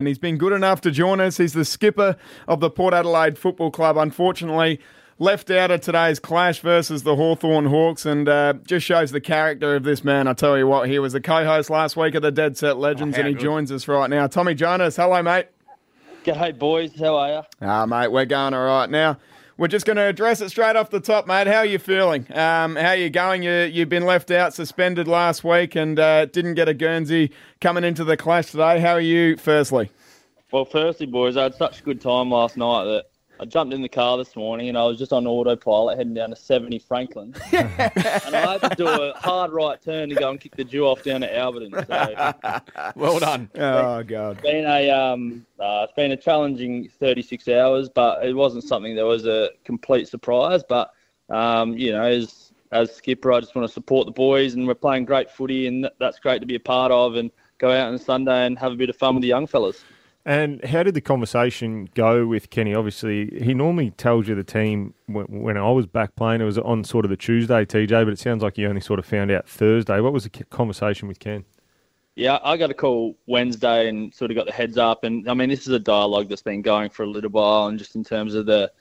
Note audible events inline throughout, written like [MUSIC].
And he's been good enough to join us. He's the skipper of the Port Adelaide Football Club. Unfortunately, left out of today's clash versus the Hawthorn Hawks and uh, just shows the character of this man. I tell you what, he was the co host last week of the Dead Set Legends Oh, and he good. joins us right now. Tommy Jonas, hello, mate. G'day, boys. How are you? Ah, mate, we're going all right. Now, we're just going to address it straight off the top, mate. How are you feeling? Um, how are you going? You, you've been left out, suspended last week, and uh, didn't get a Guernsey coming into the clash today. How are you, firstly? Well, firstly, boys, I had such a good time last night that I jumped in the car this morning and I was just on autopilot heading down to 70 Franklin. [LAUGHS] and I had to do a hard right turn to go and kick the Jew off down to Alberton. So [LAUGHS] Well done. Oh, God. it's been a um, uh, it's been a challenging 36 hours, but it wasn't something that was a complete surprise. But um, you know, as as skipper, I just want to support the boys, and we're playing great footy, and that's great to be a part of, and go out on Sunday and have a bit of fun with the young fellas. And how did the conversation go with Kenny? Obviously, he normally tells you the team when, I was back playing. It was on sort of the Tuesday, TJ, but it sounds like you only sort of found out Thursday. What was the conversation with Ken? Yeah, I got a call Wednesday and sort of got the heads up. And I mean, this is a dialogue that's been going for a little while, and just in terms of the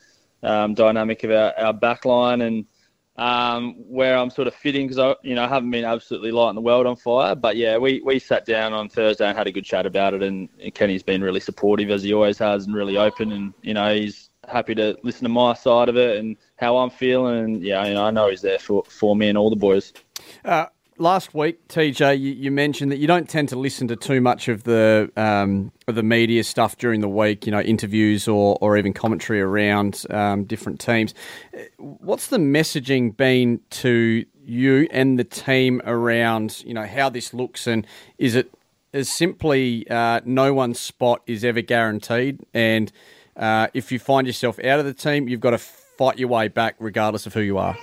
um, dynamic of our, our back line and um, where I'm sort of fitting because I, you know, haven't been absolutely lighting the world on fire. But yeah, we, we sat down on Thursday and had a good chat about it. And, and Kenny's been really supportive as he always has, and really open. And you know, he's happy to listen to my side of it and how I'm feeling. And yeah, you know, I know he's there for for me and all the boys. Uh, last week, TJ, you, you mentioned that you don't tend to listen to too much of the um, of the media stuff during the week. You know, interviews or or even commentary around um, different teams. What's the messaging been to you and the team around you know how this looks and is it as simply uh, no one's spot is ever guaranteed and uh, if you find yourself out of the team, you've got to fight your way back regardless of who you are.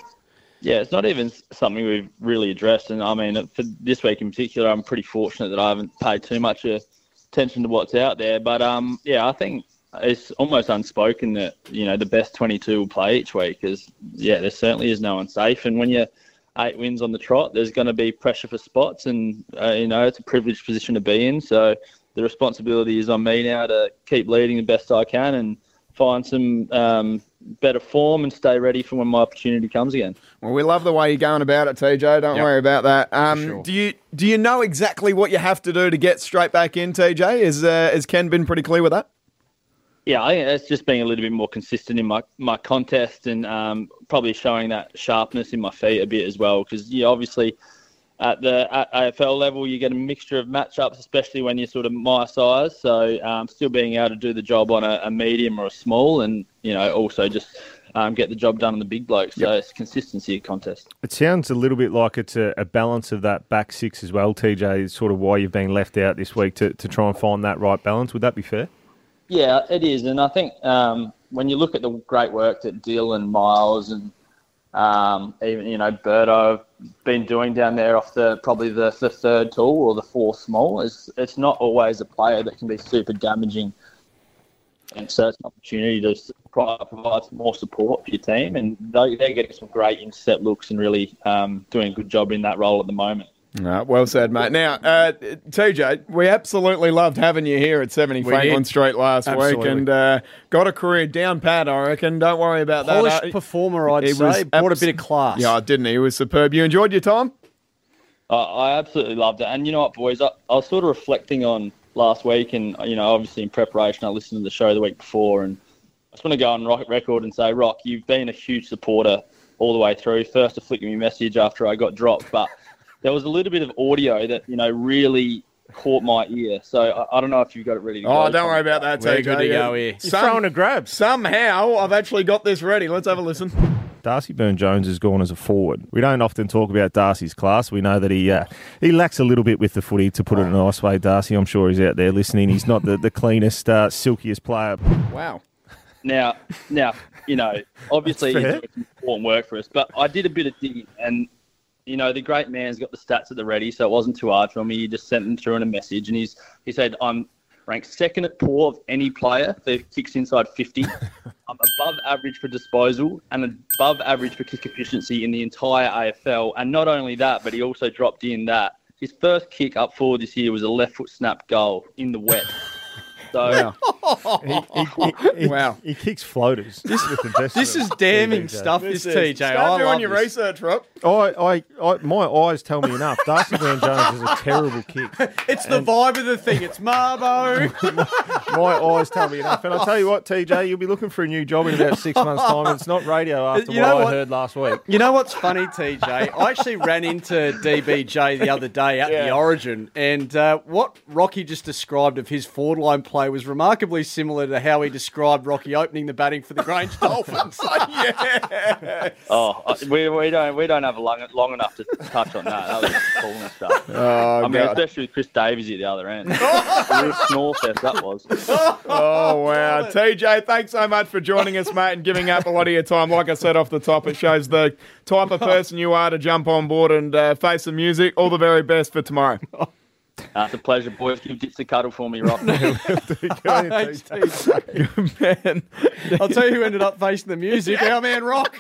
Yeah, it's not even something we've really addressed. And I mean, for this week in particular, I'm pretty fortunate that I haven't paid too much uh, attention to what's out there. But um, yeah, I think it's almost unspoken that you know the best 22 will play each week. Because yeah, there certainly is no one safe. And when you're eight wins on the trot, there's going to be pressure for spots, and uh, you know it's a privileged position to be in. So the responsibility is on me now to keep leading the best I can and find some um, better form and stay ready for when my opportunity comes again. Well, we love the way you're going about it, TJ. Don't Yep. worry about that. Um, sure. Do you do you know exactly what you have to do to get straight back in, TJ? Is uh, has Ken been pretty clear with that? Yeah, I think just being a little bit more consistent in my, my contest and um, probably showing that sharpness in my feet a bit as well. Because yeah, obviously at the at AFL level, you get a mixture of matchups, especially when you're sort of my size. So um, still being able to do the job on a, a medium or a small, and you know also just um, get the job done on the big bloke. So it's consistency of contest. It sounds a little bit like it's a, a balance of that back six as well, TJ, is sort of why you've been left out this week to, to try and find that right balance. Would that be fair? Yeah, it is, and I think um, when you look at the great work that Dylan Miles and um, even you know Berto have been doing down there off the probably the, the third tall or the fourth small, it's it's not always a player that can be super damaging, and so it's an opportunity to provide some more support for your team, and they- they're getting some great intercept looks and really um, doing a good job in that role at the moment. Right, well said, mate. Now, uh, TJ, we absolutely loved having you here at 70 We Franklin did. Street last week and uh, got a career down pat, I reckon. Don't worry about Polished that. Uh, performer, I'd it say. was Brought a bit of class. Yeah, didn't he? He was superb. You enjoyed your time? I I absolutely loved it. And you know what, boys? I, I was sort of reflecting on last week, and you know, obviously in preparation, I listened to the show the week before, and I just want to go on rock record and say, Rock, you've been a huge supporter all the way through. First to flick me a message after I got dropped, but there was a little bit of audio that you know really caught my ear. So I, I don't know if you've got it ready to go. Oh, don't worry about that, We're TJ. good to go here. You're throwing a grab. Somehow, I've actually got this ready. Let's have a listen. Darcy Byrne-Jones has gone as a forward. We don't often talk about Darcy's class. We know that he uh, he lacks a little bit with the footy, to put it in a nice way. Darcy, I'm sure he's out there listening. He's not the, the cleanest, uh, silkiest player. Wow. Now, now, you know, obviously That's he's doing some important work for us, but I did a bit of digging, and you know, the great man's got the stats at the ready, so it wasn't too hard for me. He just sent them through in a message, and he's he said, "I'm ranked second at poor of any player that kicks inside 50. [LAUGHS] Above average for disposal and above average for kick efficiency in the entire AFL. And not only that, but he also dropped in that his first kick up forward this year was a left foot snap goal in the wet. [LAUGHS] So He, he, he, Wow. he kicks floaters. This, with This is damning TJ. stuff, this, is- TJ. Start I doing love your this. research, Rob. I, I, I, my eyes tell me enough. Darcy Byrne-Jones is a terrible kick. [LAUGHS] It's the vibe of the thing. It's Mabo. [LAUGHS] My eyes tell me enough. And I'll tell you what, TJ, you'll be looking for a new job in about six months' time. It's not radio after You what know I heard last week. You know what's funny, TJ? I actually ran into DBJ the other day at the Origin, and uh, what Rocky just described of his forward line play was remarkably similar to how he described Rocky opening the batting for the Grange [LAUGHS] Dolphins. [LAUGHS] oh, we, we don't we don't have long, long enough to touch on that. That was cool and stuff. [LAUGHS] Oh, I mean, God. especially with Chris Davies at the other end. Real snore fest that was. Oh, wow. TJ, thanks so much for joining us, mate, and giving up a lot of your time. Like I said off the top, it shows the type of person you are to jump on board and uh, face the music. All the very best for tomorrow. Uh, it's a pleasure, boys. Give Dits a cuddle for me, Rock. Thanks, TJ. Man. I'll tell you who ended up facing the music. Our man Rock.